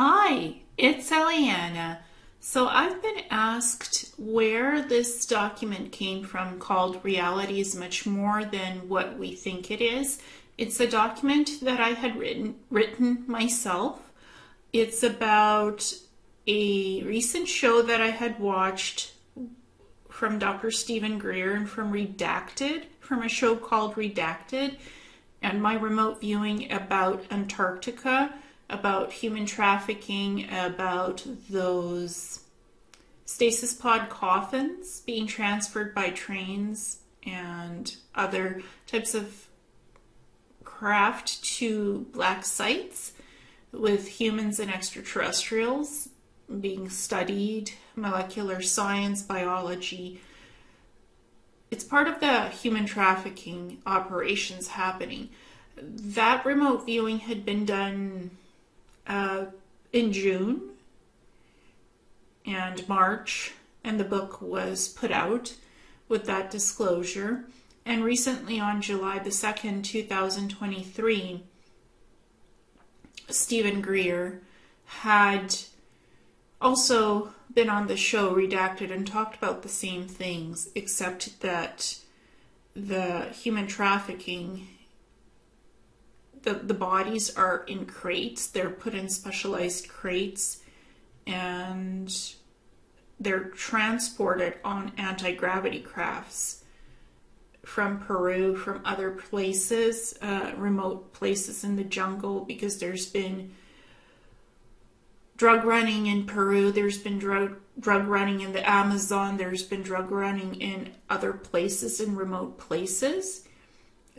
Hi, it's Eliana. So I've been asked where this document came from called Reality is Much More Than What We Think It Is. It's a document that I had written written myself. It's about a recent show that I had watched from Dr. Steven Greer and from Redacted, from a show called Redacted, and my remote viewing about Antarctica about human trafficking, about those stasis pod coffins being transferred by trains and other types of craft to black sites with humans and extraterrestrials being studied, molecular science, biology. It's part of the human trafficking operations happening. That remote viewing had been done uh, in June and March, and the book was put out with that disclosure. And recently, on July the 2nd, 2023, Steven Greer had also been on the show Redacted and talked about the same things, except that the human trafficking the, the bodies are in crates. They're put in specialized crates and they're transported on anti gravity crafts from Peru, from other places, uh, remote places in the jungle, because there's been drug running in Peru, there's been drug drug running in the Amazon, there's been drug running in other places in remote places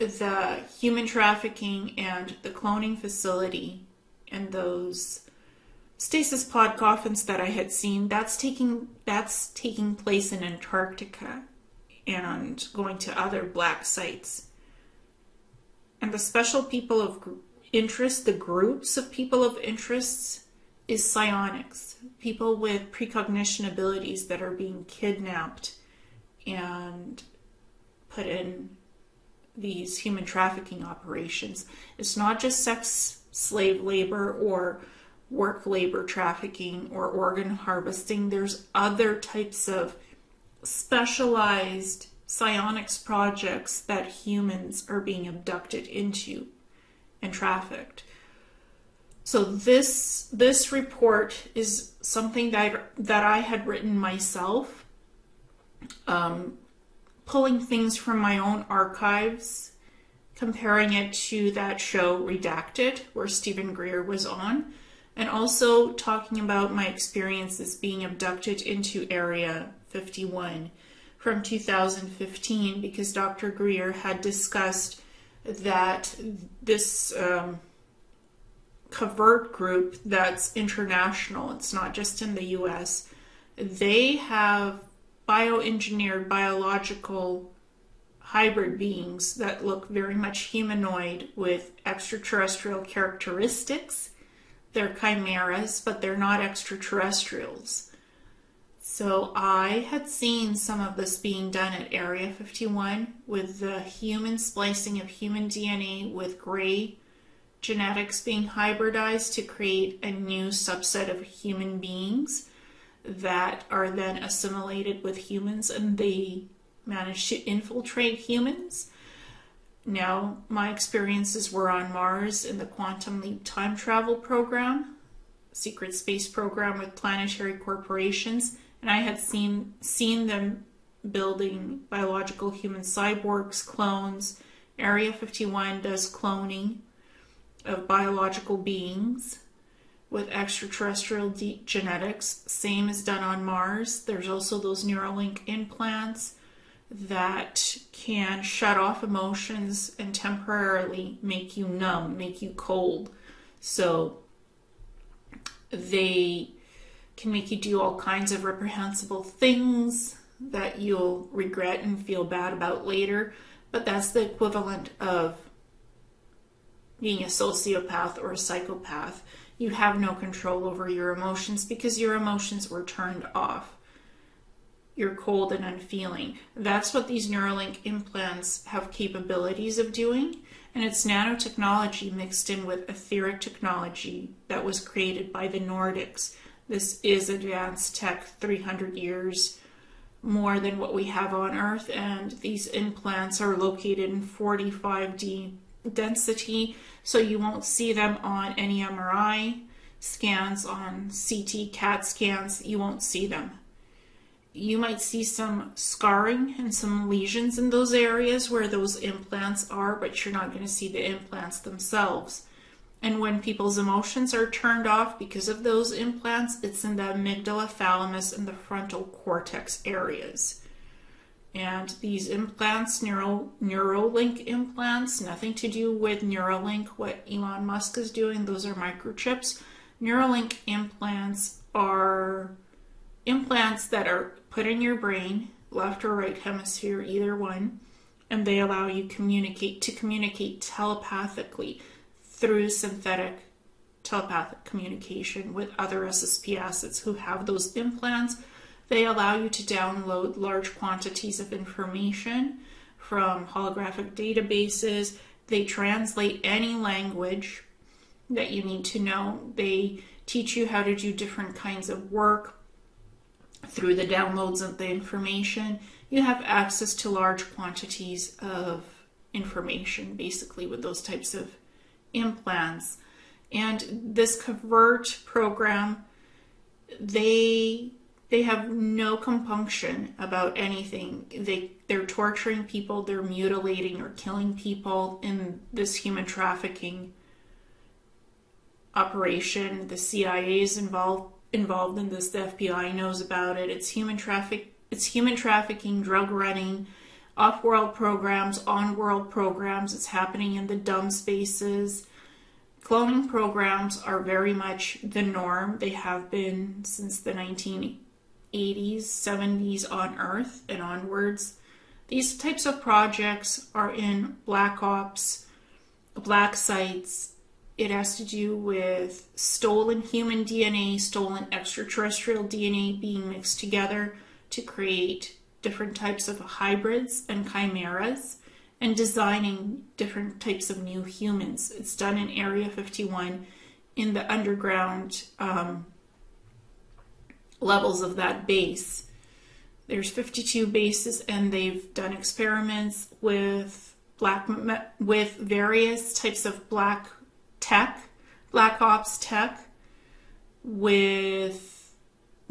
the human trafficking and the cloning facility and those stasis pod coffins that I had seen, that's taking that's taking place in Antarctica and going to other black sites. And the special people of interest, the groups of people of interests is psionics, people with precognition abilities that are being kidnapped and put in these human trafficking operations. It's not just sex slave labor or work labor trafficking or organ harvesting. There's other types of specialized psionics projects that humans are being abducted into and trafficked. So this this report is something that that I had written myself. Um, pulling things from my own archives, comparing it to that show Redacted, where Steven Greer was on, and also talking about my experiences being abducted into Area 51 from 2015 because Dr. Greer had discussed that this um, covert group that's international, it's not just in the US, they have bioengineered biological hybrid beings that look very much humanoid with extraterrestrial characteristics. They're chimeras, but they're not extraterrestrials. So I had seen some of this being done at Area 51 with the human splicing of human DNA with gray genetics being hybridized to create a new subset of human beings that are then assimilated with humans and they manage to infiltrate humans. Now, my experiences were on Mars in the Quantum Leap time travel program, secret space program with planetary corporations, and I had seen seen them building biological human cyborgs, clones. Area 51 does cloning of biological beings with extraterrestrial genetics. Same is done on Mars. There's also those Neuralink implants that can shut off emotions and temporarily make you numb, make you cold. So they can make you do all kinds of reprehensible things that you'll regret and feel bad about later. But that's the equivalent of being a sociopath or a psychopath you have no control over your emotions because your emotions were turned off. You're cold and unfeeling. That's what these Neuralink implants have capabilities of doing. And it's nanotechnology mixed in with etheric technology that was created by the Nordics. This is advanced tech 300 years more than what we have on Earth, and these implants are located in 45D density, so you won't see them on any MRI scans, on CT, CAT scans, you won't see them. You might see some scarring and some lesions in those areas where those implants are, but you're not going to see the implants themselves. And when people's emotions are turned off because of those implants, it's in the amygdala, thalamus, and the frontal cortex areas. And these implants, neural Neuralink implants, nothing to do with Neuralink, what Elon Musk is doing. Those are microchips. Neuralink implants are implants that are put in your brain, left or right hemisphere, either one, and they allow you communicate to communicate telepathically through synthetic telepathic communication with other SSP assets who have those implants. They allow you to download large quantities of information from holographic databases. They translate any language that you need to know. They teach you how to do different kinds of work through the downloads of the information. You have access to large quantities of information basically with those types of implants. And this convert program, they they have no compunction about anything. They they're torturing people, they're mutilating or killing people in this human trafficking operation. The CIA is involved involved in this. The FBI knows about it. It's human traffic. It's human trafficking, drug running, off-world programs, on-world programs. It's happening in the dumb spaces. Cloning programs are very much the norm. They have been since the 1980s, 70s on Earth and onwards. These types of projects are in black ops, black sites, it has to do with stolen human DNA, stolen extraterrestrial DNA being mixed together to create different types of hybrids and chimeras and designing different types of new humans. It's done in Area 51 in the underground um, levels of that base. There's 52 bases, and they've done experiments with black with various types of black tech, Black Ops tech, with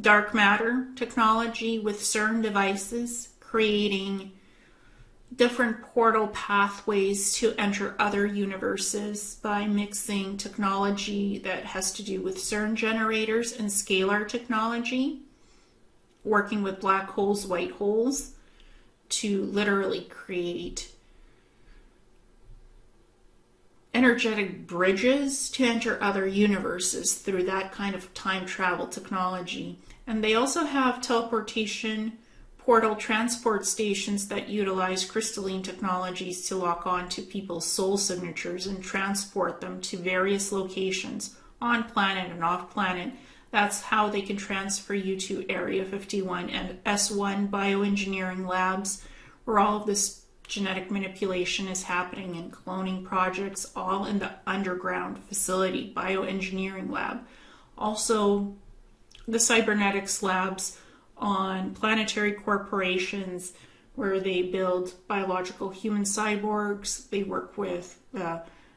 dark matter technology, with CERN devices, creating different portal pathways to enter other universes by mixing technology that has to do with CERN generators and scalar technology, working with black holes, white holes, to literally create energetic bridges to enter other universes through that kind of time travel technology. And they also have teleportation portal transport stations that utilize crystalline technologies to lock on to people's soul signatures and transport them to various locations on planet and off planet. That's how they can transfer you to Area 51 and S1 bioengineering labs, where all of this genetic manipulation is happening in cloning projects, all in the underground facility, bioengineering lab. Also, the cybernetics labs on planetary corporations where they build biological human cyborgs. They work with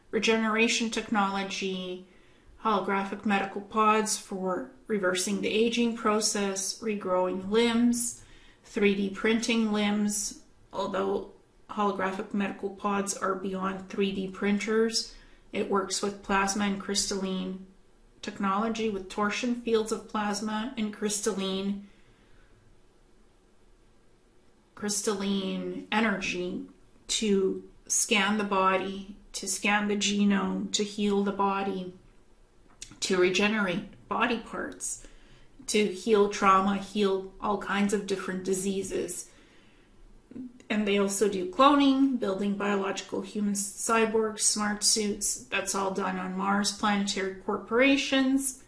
regeneration technology, holographic medical pods for reversing the aging process, regrowing limbs, 3D printing limbs, although holographic medical pods are beyond 3D printers. It works with plasma and crystalline technology with torsion fields of plasma and crystalline crystalline energy to scan the body, to scan the genome, to heal the body, to regenerate body parts, to heal trauma, heal all kinds of different diseases and they also do cloning, building biological human cyborgs, smart suits. That's all done on Mars planetary corporations.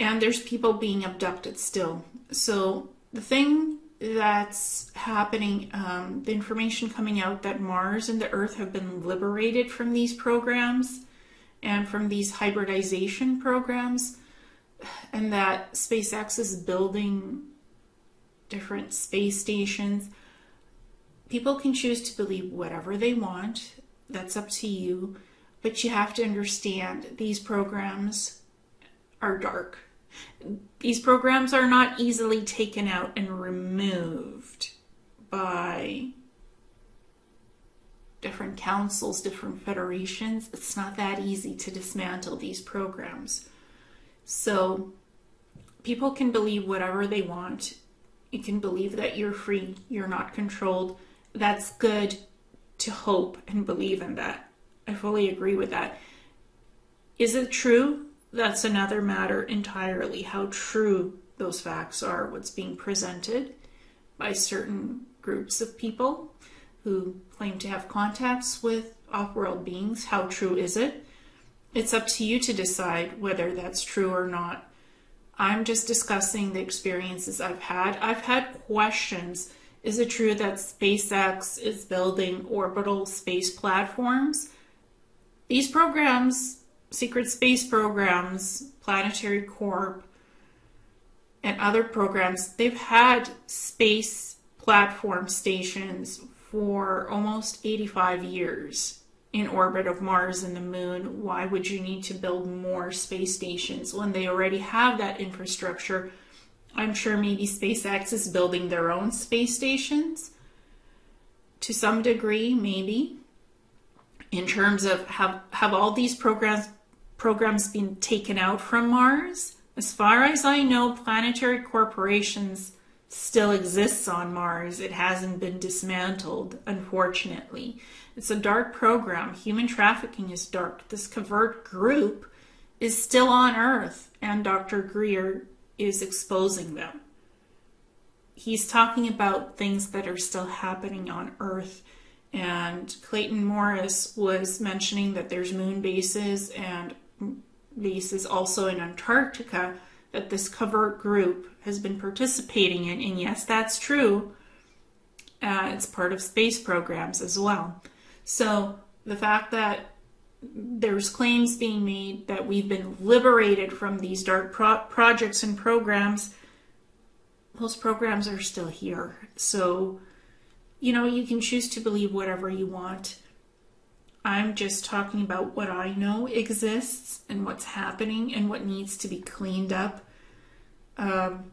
And there's people being abducted still. So the thing that's happening, um, the information coming out that Mars and the Earth have been liberated from these programs and from these hybridization programs, and that SpaceX is building different space stations. People can choose to believe whatever they want, that's up to you, but you have to understand these programs are dark these programs are not easily taken out and removed by different councils, different federations. It's not that easy to dismantle these programs. So people can believe whatever they want. You can believe that you're free, you're not controlled. That's good to hope and believe in that. I fully agree with that. Is it true? That's another matter entirely how true those facts are, what's being presented by certain groups of people who claim to have contacts with off world beings. How true is it? It's up to you to decide whether that's true or not. I'm just discussing the experiences I've had. I've had questions. Is it true that SpaceX is building orbital space platforms? These programs secret space programs, Planetary Corp, and other programs, they've had space platform stations for almost 85 years in orbit of Mars and the moon. Why would you need to build more space stations when they already have that infrastructure? I'm sure maybe SpaceX is building their own space stations to some degree, maybe. In terms of have have all these programs programs been taken out from Mars. As far as I know, Planetary Corporations still exists on Mars. It hasn't been dismantled, unfortunately. It's a dark program. Human trafficking is dark. This covert group is still on Earth, and Dr. Greer is exposing them. He's talking about things that are still happening on Earth. And Clayton Morris was mentioning that there's moon bases and bases also in Antarctica that this covert group has been participating in. And yes, that's true. Uh, it's part of space programs as well. So the fact that there's claims being made that we've been liberated from these dark pro- projects and programs, those programs are still here. So, you know, you can choose to believe whatever you want. I'm just talking about what I know exists and what's happening and what needs to be cleaned up. Um,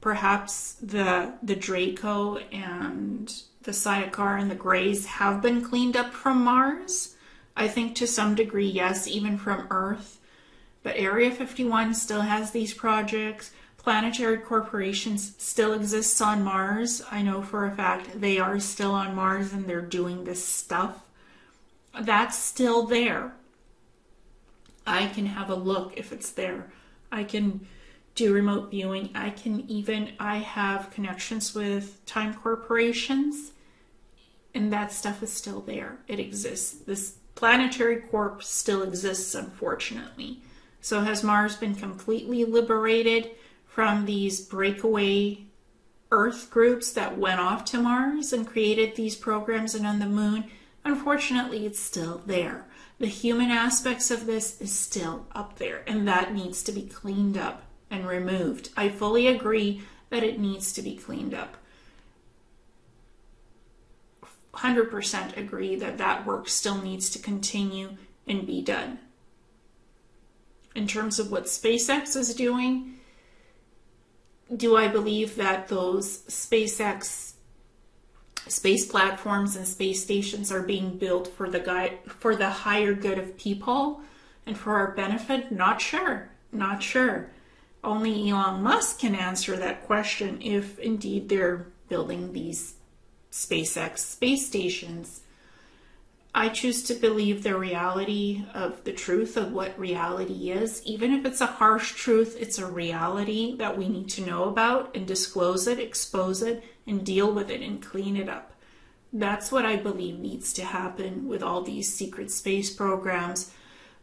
perhaps the the Draco and the Sayakar and the Greys have been cleaned up from Mars. I think to some degree, yes, even from Earth. But Area 51 still has these projects. Planetary corporations still exists on Mars. I know for a fact they are still on Mars and they're doing this stuff that's still there. I can have a look if it's there. I can do remote viewing. I can even, I have connections with time corporations, and that stuff is still there. It exists. This planetary corp still exists, unfortunately. So, has Mars been completely liberated from these breakaway Earth groups that went off to Mars and created these programs and on the moon? Unfortunately, it's still there. The human aspects of this is still up there, and that needs to be cleaned up and removed. I fully agree that it needs to be cleaned up. 100% agree that that work still needs to continue and be done. In terms of what SpaceX is doing, do I believe that those SpaceX space platforms and space stations are being built for the guy for the higher good of people and for our benefit? Not sure. Not sure. Only Elon Musk can answer that question if indeed they're building these SpaceX space stations I choose to believe the reality of the truth of what reality is. Even if it's a harsh truth, it's a reality that we need to know about and disclose it, expose it, and deal with it and clean it up. That's what I believe needs to happen with all these secret space programs,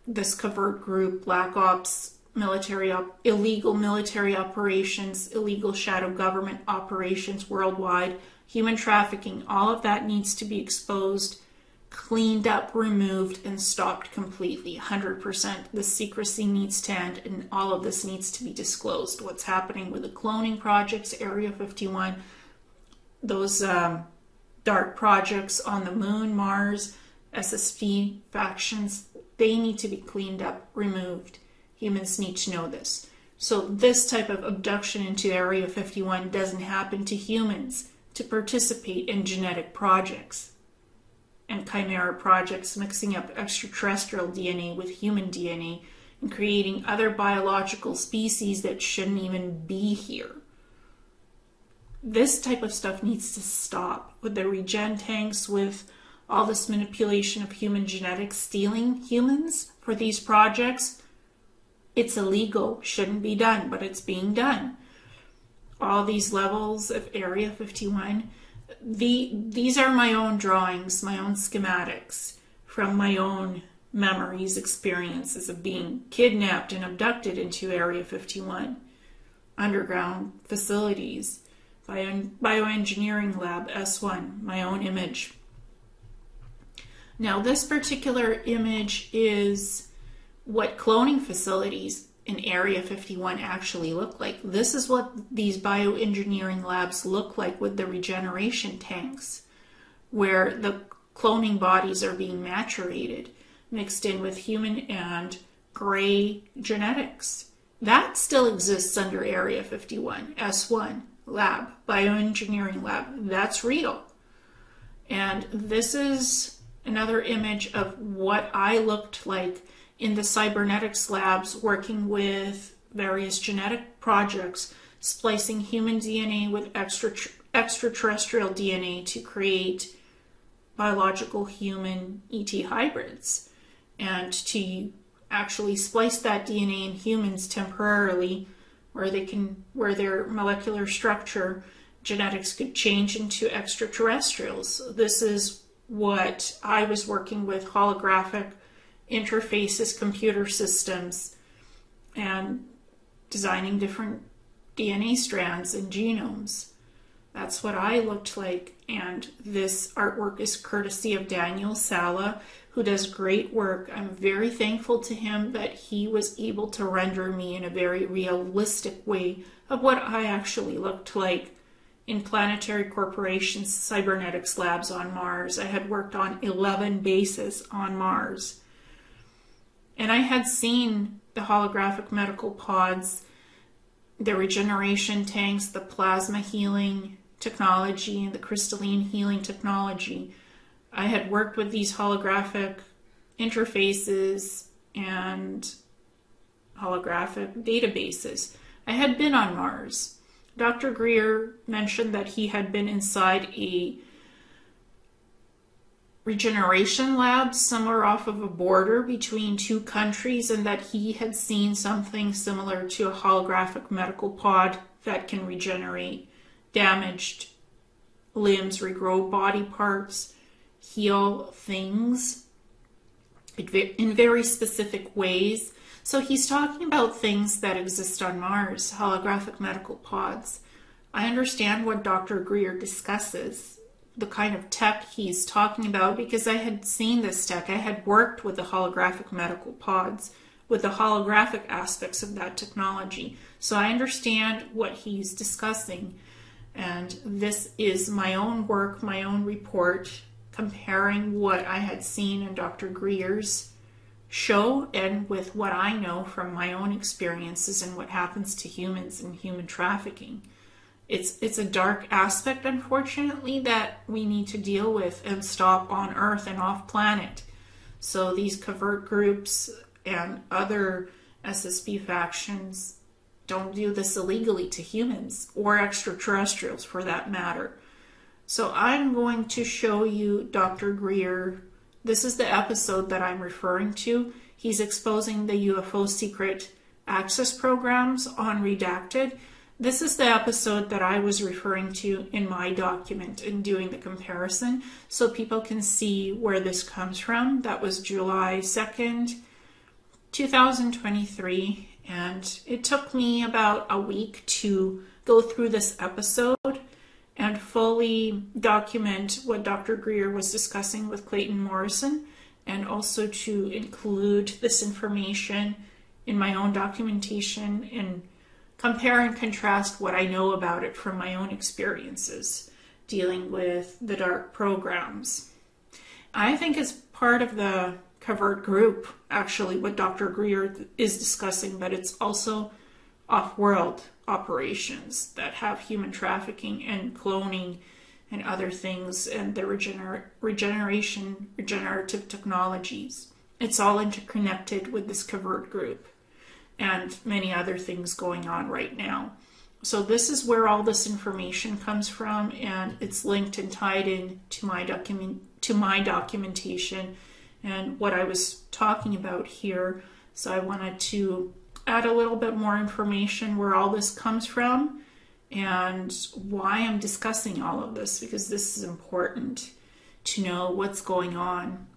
this covert group, Black Ops military op- illegal military operations, illegal shadow government operations worldwide, human trafficking, all of that needs to be exposed, cleaned up, removed, and stopped completely. 100%. The secrecy needs to end, and all of this needs to be disclosed. What's happening with the cloning projects, Area 51, those um, dark projects on the moon, Mars, SSP factions, they need to be cleaned up, removed. Humans need to know this. So, this type of abduction into Area 51 doesn't happen to humans to participate in genetic projects and chimera projects, mixing up extraterrestrial DNA with human DNA and creating other biological species that shouldn't even be here. This type of stuff needs to stop with the regen tanks, with all this manipulation of human genetics, stealing humans for these projects it's illegal, shouldn't be done, but it's being done. All these levels of Area 51, the, these are my own drawings, my own schematics from my own memories, experiences of being kidnapped and abducted into Area 51, underground facilities, bio, bioengineering lab S1, my own image. Now, this particular image is what cloning facilities in Area 51 actually look like. This is what these bioengineering labs look like with the regeneration tanks, where the cloning bodies are being maturated, mixed in with human and gray genetics. That still exists under Area 51, S1 lab, bioengineering lab. That's real. And this is another image of what I looked like in the cybernetics labs working with various genetic projects, splicing human DNA with extra, extraterrestrial DNA to create biological human ET hybrids and to actually splice that DNA in humans temporarily where they can where their molecular structure genetics could change into extraterrestrials. This is what I was working with holographic interfaces, computer systems, and designing different DNA strands and genomes. That's what I looked like. And this artwork is courtesy of Daniel Sala, who does great work. I'm very thankful to him that he was able to render me in a very realistic way of what I actually looked like in Planetary Corporation's cybernetics labs on Mars. I had worked on 11 bases on Mars. And I had seen the holographic medical pods, the regeneration tanks, the plasma healing technology, and the crystalline healing technology. I had worked with these holographic interfaces and holographic databases. I had been on Mars. Dr. Greer mentioned that he had been inside a regeneration lab somewhere off of a border between two countries and that he had seen something similar to a holographic medical pod that can regenerate damaged limbs, regrow body parts, heal things in very specific ways. So he's talking about things that exist on Mars, holographic medical pods. I understand what Dr. Greer discusses the kind of tech he's talking about because I had seen this tech. I had worked with the holographic medical pods, with the holographic aspects of that technology. So I understand what he's discussing. And this is my own work, my own report, comparing what I had seen in Dr. Greer's show and with what I know from my own experiences and what happens to humans in human trafficking it's it's a dark aspect unfortunately that we need to deal with and stop on earth and off planet. So these covert groups and other ssp factions don't do this illegally to humans or extraterrestrials for that matter. So i'm going to show you dr greer. This is the episode that i'm referring to. He's exposing the ufo secret access programs on redacted this is the episode that I was referring to in my document and doing the comparison so people can see where this comes from. That was July 2nd, 2023, and it took me about a week to go through this episode and fully document what Dr. Greer was discussing with Clayton Morrison, and also to include this information in my own documentation and compare and contrast what I know about it from my own experiences dealing with the dark programs. I think it's part of the covert group, actually, what Dr. Greer is discussing, but it's also off world operations that have human trafficking and cloning and other things and the regener- regeneration, regenerative technologies. It's all interconnected with this covert group and many other things going on right now. So this is where all this information comes from, and it's linked and tied in to my document to my documentation and what I was talking about here. So I wanted to add a little bit more information where all this comes from and why I'm discussing all of this because this is important to know what's going on.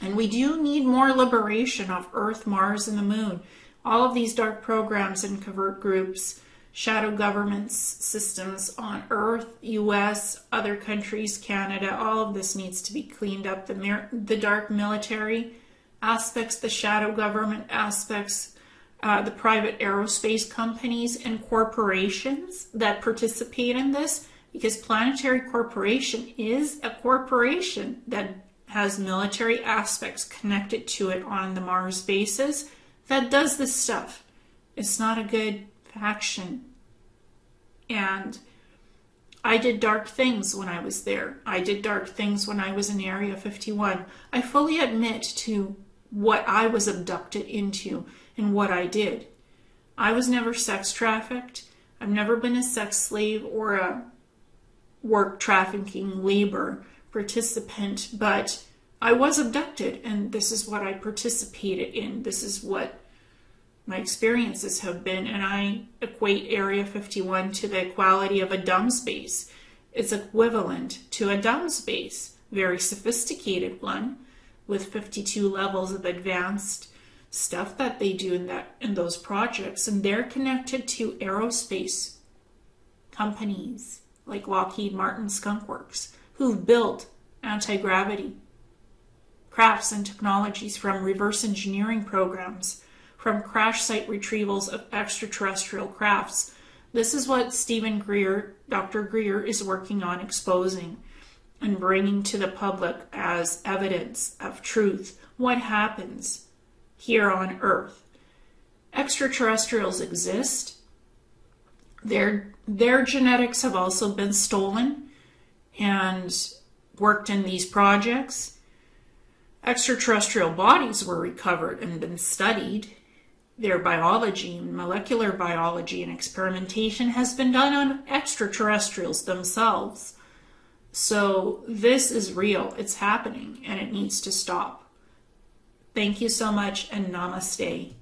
And we do need more liberation of Earth, Mars, and the Moon. All of these dark programs and covert groups shadow governments systems on earth us other countries canada all of this needs to be cleaned up. The, the dark military aspects the shadow government aspects uh, the private aerospace companies and corporations that participate in this because planetary corporation is a corporation that has military aspects connected to it on the mars bases that does this stuff it's not a good faction. And I did dark things when I was there. I did dark things when I was in Area 51. I fully admit to what I was abducted into and what I did. I was never sex trafficked. I've never been a sex slave or a work trafficking labor participant, but I was abducted, and this is what I participated in. This is what my experiences have been, and I equate Area 51 to the quality of a dumb space. It's equivalent to a dumb space, very sophisticated one, with 52 levels of advanced stuff that they do in that in those projects, and they're connected to aerospace companies like Lockheed Martin Skunk Works, who've built anti-gravity crafts and technologies from reverse engineering programs from crash site retrievals of extraterrestrial crafts. This is what Steven Greer, Dr. Greer, is working on exposing and bringing to the public as evidence of truth what happens here on Earth. Extraterrestrials exist. Their, their genetics have also been stolen and worked in these projects. Extraterrestrial bodies were recovered and been studied their biology, molecular biology, and experimentation has been done on extraterrestrials themselves. So this is real, it's happening, and it needs to stop. Thank you so much, and namaste.